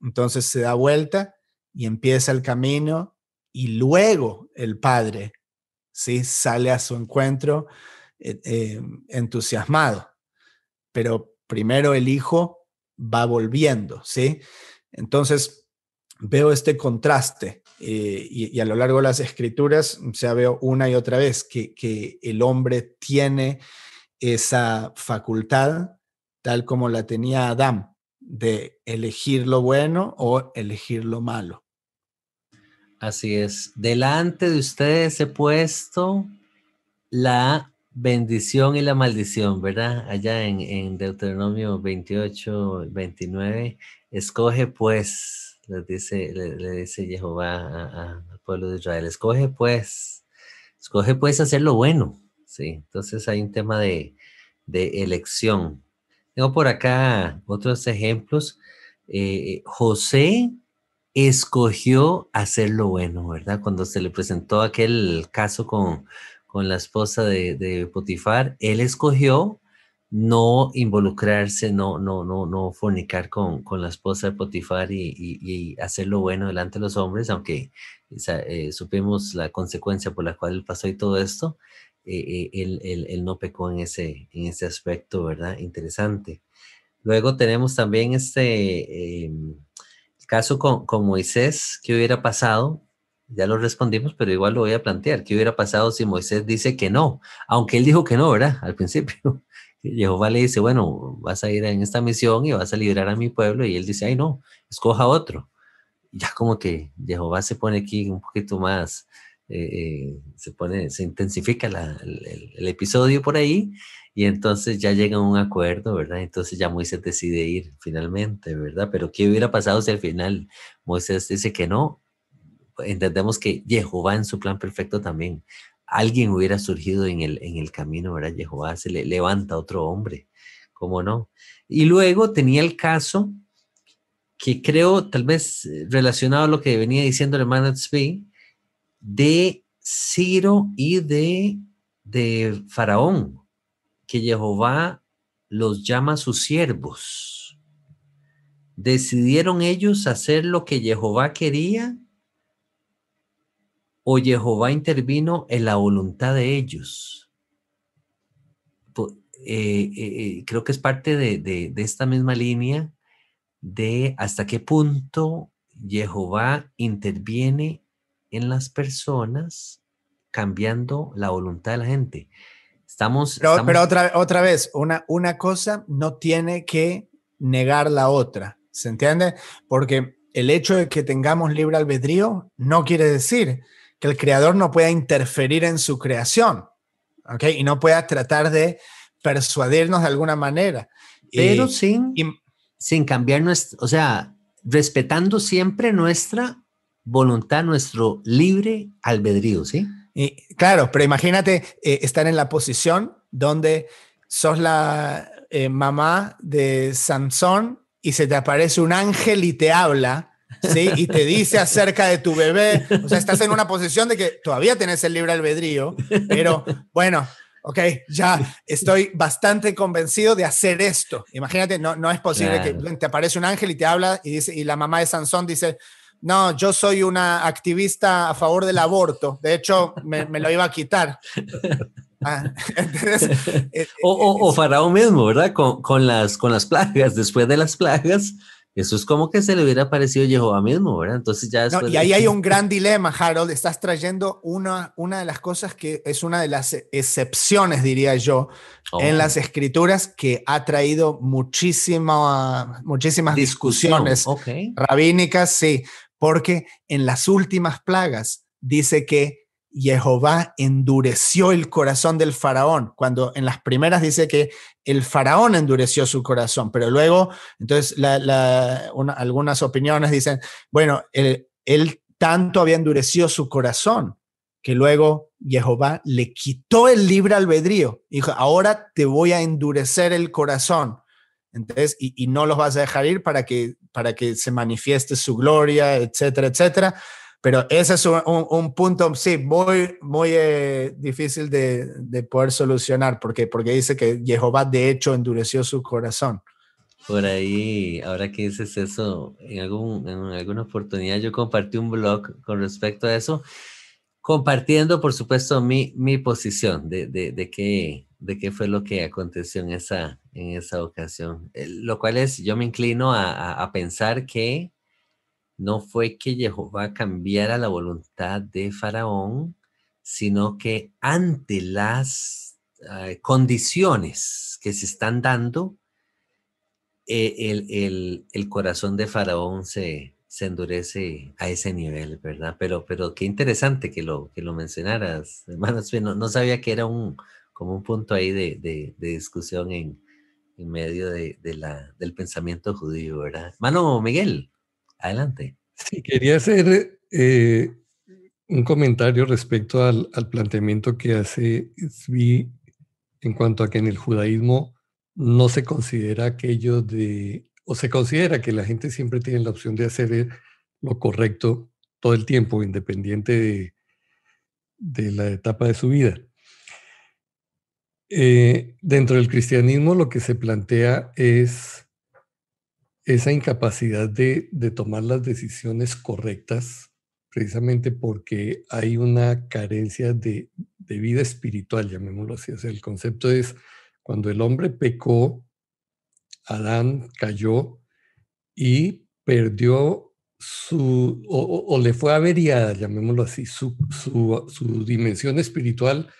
Entonces se da vuelta y empieza el camino y luego el padre ¿sí? sale a su encuentro eh, eh, entusiasmado. Pero primero el hijo va volviendo, ¿sí? Entonces veo este contraste eh, y, a lo largo de las escrituras se veo una y otra vez que, que el hombre tiene esa facultad tal como la tenía Adán, de elegir lo bueno o elegir lo malo. Así es. Delante de ustedes he puesto la bendición y la maldición, ¿verdad? Allá en, Deuteronomio 28, 29, escoge pues, dice, le, dice Jehová al pueblo de Israel, escoge pues, escoge pues hacer lo bueno, ¿sí? Entonces hay un tema de, de elección. Tengo por acá otros ejemplos. Eh, José escogió hacer lo bueno, ¿verdad? Cuando se le presentó aquel caso con, con la esposa de, Potifar, él escogió no involucrarse, no, no, no, no fornicar con, con la esposa de Potifar y, hacer lo bueno delante de los hombres, aunque eh, supimos la consecuencia por la cual él pasó y todo esto, eh, eh, él, no pecó en ese, en ese aspecto, ¿verdad? Interesante. Luego tenemos también este em, caso con, con, Moisés, ¿qué hubiera pasado? Ya lo respondimos, pero igual lo voy a plantear. ¿Qué hubiera pasado si Moisés dice que no? Aunque él dijo que no, ¿verdad? Al principio. Jehová le dice, bueno, vas a ir en esta misión y vas a liberar a mi pueblo. Y él dice, ay, no, escoja otro. Ya como que Jehová se pone aquí un poquito más eh, eh, se pone, se intensifica el, episodio por ahí y entonces ya llega un acuerdo, ¿verdad? Entonces ya Moisés decide ir finalmente, ¿verdad? Pero ¿qué hubiera pasado si al final Moisés dice que no? Entendemos que Jehová en su plan perfecto también, alguien hubiera surgido en el, en el camino, ¿verdad? Jehová se le levanta otro hombre, ¿cómo no? Y luego tenía el caso que creo tal vez relacionado a lo que venía diciendo el hermano Tzvi, de Ciro y de, de Faraón, que Jehová los llama sus siervos. ¿Decidieron ellos hacer lo que Jehová quería? ¿O Jehová intervino en la voluntad de ellos? Eh, eh, eh, creo que es parte de, de esta misma línea de hasta qué punto Jehová interviene en las personas cambiando la voluntad de la gente. Estamos... Pero, otra, otra vez, una, una cosa no tiene que negar la otra, ¿se entiende? Porque el hecho de que tengamos libre albedrío no quiere decir que el creador no pueda interferir en su creación, ¿ok? Y no pueda tratar de persuadirnos de alguna manera. Pero sin, sin cambiar nuestra, o sea, respetando siempre nuestra voluntad, nuestro libre albedrío, ¿sí? Y, claro, pero imagínate eh, estar en la posición donde sos la eh, mamá de Sansón y se te aparece un ángel y te habla, ¿sí? Y te dice acerca de tu bebé. O sea, estás en una posición de que todavía tenés el libre albedrío, pero bueno, ok, ya estoy bastante convencido de hacer esto. Imagínate, no, no es posible que te aparece un ángel y te habla y, dice, y la mamá de Sansón dice, no, yo soy una activista a favor del aborto. De hecho, me, lo iba a quitar. Ah, eh, o, Faraón mismo, ¿verdad? Con, las, con las plagas, después de las plagas, eso es como que se le hubiera parecido Jehová mismo, ¿verdad? Entonces ya y ahí hay un gran dilema, Harold. Estás trayendo una, una de las cosas que es una de las excepciones, diría yo, en oh. las escrituras que ha traído muchísima, muchísimas discusiones rabínicas, sí, porque en las últimas plagas dice que Jehová endureció el corazón del faraón, cuando en las primeras dice que el faraón endureció su corazón, pero luego, entonces, algunas opiniones dicen, bueno, él, tanto había endurecido su corazón que luego Jehová le quitó el libre albedrío. Dijo, ahora te voy a endurecer el corazón. Entonces, y, no los vas a dejar ir para que, para que se manifieste su gloria, etcétera, etcétera. Pero ese es un, punto, sí, muy, muy eh, difícil de, de, poder solucionar, porque, porque dice que Jehová de hecho endureció su corazón. Por ahí, ahora que dices eso, en, algún, en alguna oportunidad yo compartí un blog con respecto a eso, compartiendo, por supuesto, mi, mi posición de, de, de, qué, de qué fue lo que aconteció en esa, en esa ocasión. Lo cual es, yo me inclino a, a, pensar que no fue que Jehová cambiara la voluntad de Faraón, sino que ante las eh, condiciones que se están dando, eh, el, el, el, corazón de Faraón se, se endurece a ese nivel, ¿verdad? Pero, pero qué interesante que lo, que lo mencionaras, hermanos. No, no sabía que era un, como un punto ahí de, de, discusión en, en medio de, de, la, del pensamiento judío, ¿verdad? Mano Miguel, adelante. Sí, quería hacer eh, un comentario respecto al, al planteamiento que hace Svi en cuanto a que en el judaísmo no se considera aquello de, o se considera que la gente siempre tiene la opción de hacer lo correcto todo el tiempo, independiente de, de la etapa de su vida. Eh, dentro del cristianismo lo que se plantea es esa incapacidad de, tomar las decisiones correctas, precisamente porque hay una carencia de, vida espiritual, llamémoslo así. El concepto es cuando el hombre pecó, Adán cayó y perdió su, o, le fue averiada, llamémoslo así, su, dimensión espiritual.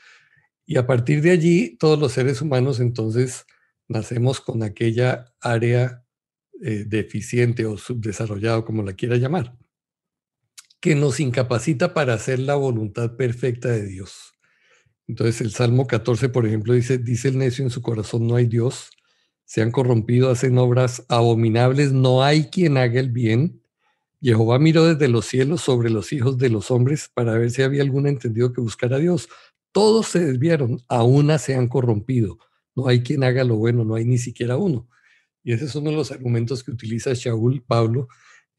Y a partir de allí, todos los seres humanos entonces nacemos con aquella área eh, deficiente o subdesarrollado, como la quiera llamar, que nos incapacita para hacer la voluntad perfecta de Dios. Entonces el Salmo 14, por ejemplo, dice, dice el necio en su corazón, no hay Dios, se han corrompido, hacen obras abominables, no hay quien haga el bien. Jehová miró desde los cielos sobre los hijos de los hombres para ver si había algún entendido que buscara a Dios. Todos se desviaron, a una se han corrompido. No hay quien haga lo bueno, no hay ni siquiera uno. Y ese es uno de los argumentos que utiliza Shaul Pablo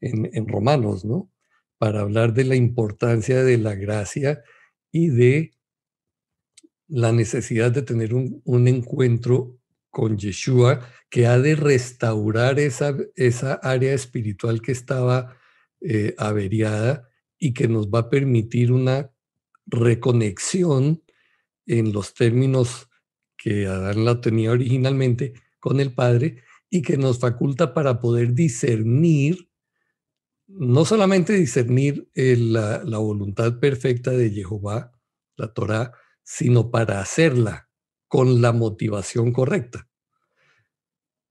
en, en Romanos, ¿no? Para hablar de la importancia de la gracia y de la necesidad de tener un, encuentro con Yeshua que ha de restaurar esa, esa área espiritual que estaba eh, averiada y que nos va a permitir una reconexión en los términos que Adán la tenía originalmente con el Padre y que nos faculta para poder discernir, no solamente discernir eh, la, la, voluntad perfecta de Jehová, la Torah, sino para hacerla con la motivación correcta.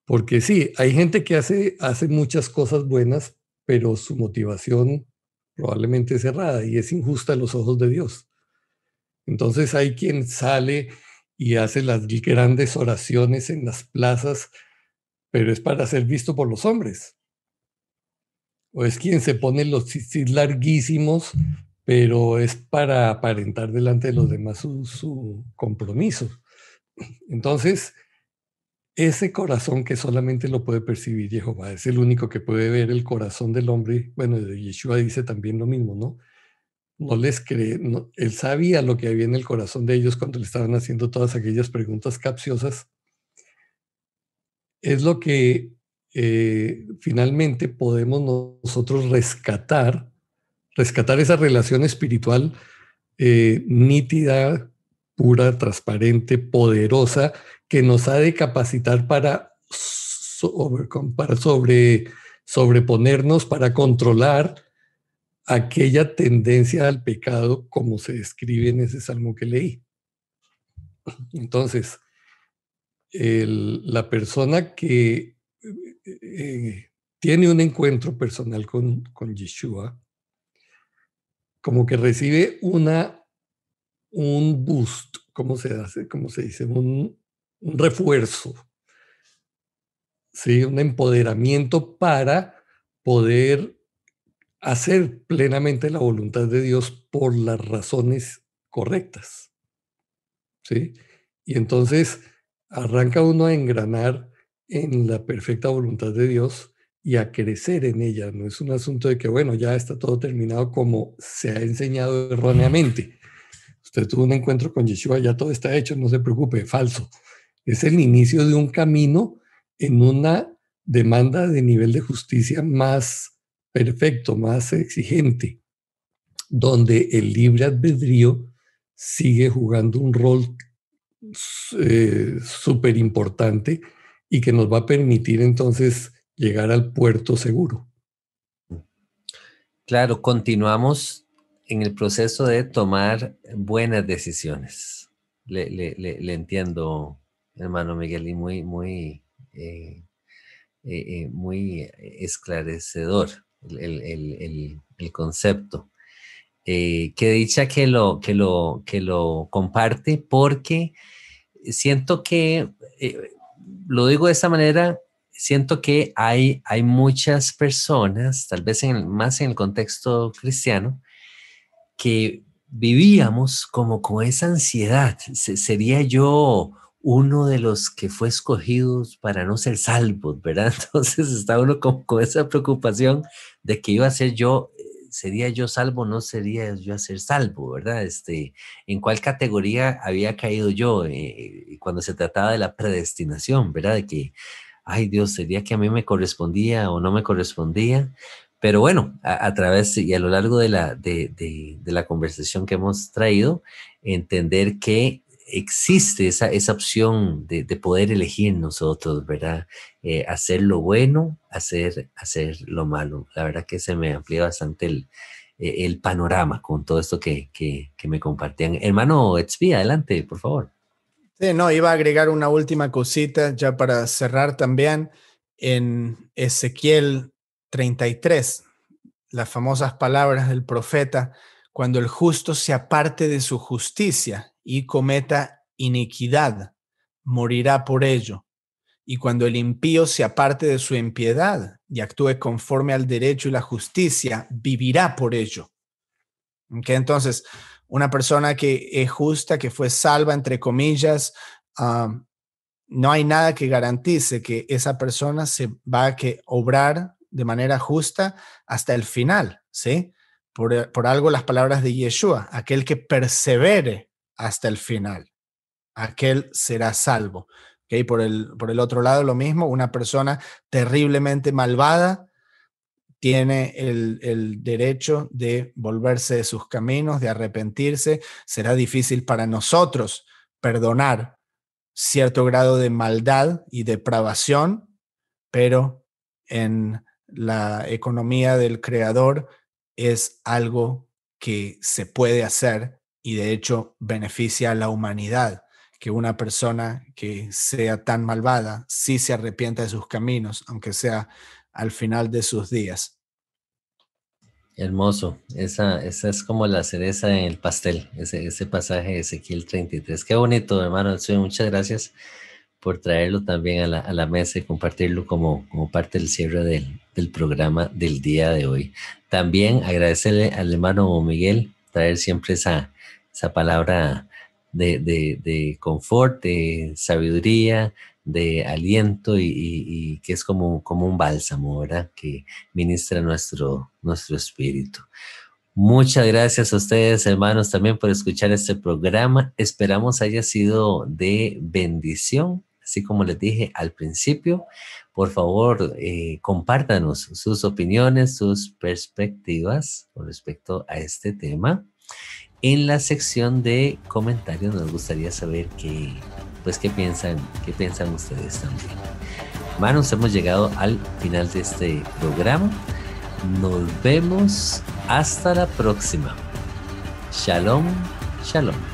Porque sí, hay gente que hace, hace muchas cosas buenas, pero su motivación probablemente es errada y es injusta a los ojos de Dios. Entonces hay quien sale y hace las grandes oraciones en las plazas, pero es para ser visto por los hombres. O es quien se pone los cisis larguísimos pero es para aparentar delante de los demás su, compromiso. Entonces, ese corazón que solamente lo puede percibir Jehová, es el único que puede ver el corazón del hombre. Bueno, Yeshua dice también lo mismo, ¿no? No les cree, él sabía lo que había en el corazón de ellos cuando le estaban haciendo todas aquellas preguntas capciosas. Es lo que eh, finalmente podemos nosotros rescatar rescatar esa relación espiritual eh, nítida, pura, transparente, poderosa, que nos ha de capacitar para, para sobre, sobreponernos, para controlar aquella tendencia al pecado como se describe en ese salmo que leí. Entonces, la persona que eh, tiene un encuentro personal con, con Yeshua, como que recibe una, un boost, ¿cómo se hace? ¿Cómo se dice? Un, refuerzo, ¿sí? Un empoderamiento para poder hacer plenamente la voluntad de Dios por las razones correctas. ¿Sí? Y entonces arranca uno a engranar en la perfecta voluntad de Dios y a crecer en ella. No es un asunto de que, bueno, ya está todo terminado como se ha enseñado erróneamente. Usted tuvo un encuentro con Yeshua, ya todo está hecho, no se preocupe, falso. Es el inicio de un camino en una demanda de nivel de justicia más perfecto, más exigente, donde el libre albedrío sigue jugando un rol eh, súper importante y que nos va a permitir entonces llegar al puerto seguro. Claro, continuamos en el proceso de tomar buenas decisiones. Le, entiendo, hermano Miguel, y muy, muy, eh, eh, muy esclarecedor el, concepto. que dicha que lo, que lo, que lo comparte porque siento que, eh, lo digo de esa manera, siento que hay, hay muchas personas, tal vez en más en el contexto cristiano, que vivíamos como con esa ansiedad. sería yo uno de los que fue escogidos para no ser salvos, ¿verdad? Entonces está uno con, con esa preocupación de que iba a ser yo ¿sería yo salvo no sería yo a ser salvo, verdad? Este, ¿En cuál categoría había caído yo eh, cuando se trataba de la predestinación, verdad? De que, ay Dios, ¿sería que a mí me correspondía o no me correspondía? Pero bueno, a, través y a lo largo de la, de, de la conversación que hemos traído, entender que existe esa, esa opción de, de, poder elegir nosotros, ¿verdad? Eh, hacer lo bueno, hacer, hacer lo malo. La verdad que se me amplía bastante el, eh, el panorama con todo esto que, que, me compartían. Hermano Etzvi, adelante, por favor. Sí, no, iba a agregar una última cosita ya para cerrar también en Ezequiel 33, las famosas palabras del profeta, cuando el justo se aparte de su justicia y cometa iniquidad, morirá por ello. Y cuando el impío se aparte de su impiedad y actúe conforme al derecho y la justicia, vivirá por ello. ¿Okay? Entonces, una persona que es justa, que fue salva, entre comillas, no hay nada que garantice que esa persona se va a que obrar de manera justa hasta el final, ¿sí? Por, por algo las palabras de Yeshua, aquel que persevere hasta el final. Aquel será salvo. ¿Okay? Por, el, por el otro lado, lo mismo, una persona terriblemente malvada tiene el, el, derecho de volverse de sus caminos, de arrepentirse. Será difícil para nosotros perdonar cierto grado de maldad y depravación, pero en la economía del creador es algo que se puede hacer y de hecho beneficia a la humanidad que una persona que sea tan malvada sí se arrepienta de sus caminos, aunque sea al final de sus días. Hermoso, esa, esa es como la cereza en el pastel, ese, ese pasaje de Ezequiel 33. Qué bonito, hermano. Muchas gracias por traerlo también a la, a la mesa y compartirlo como, como parte del cierre del, del programa del día de hoy. También agradecerle al hermano Miguel traer siempre esa, esa palabra de, de, confort, de sabiduría, de aliento y, que es como, como un bálsamo, ¿verdad? Que ministra nuestro, nuestro espíritu. Muchas gracias a ustedes, hermanos, también por escuchar este programa. Esperamos haya sido de bendición, así como les dije al principio. Por favor, eh, compártanos sus opiniones, sus perspectivas con respecto a este tema en la sección de comentarios nos gustaría saber qué, pues, qué piensan, qué piensan ustedes también. Hermanos, hemos llegado al final de este programa. Nos vemos hasta la próxima. Shalom, shalom.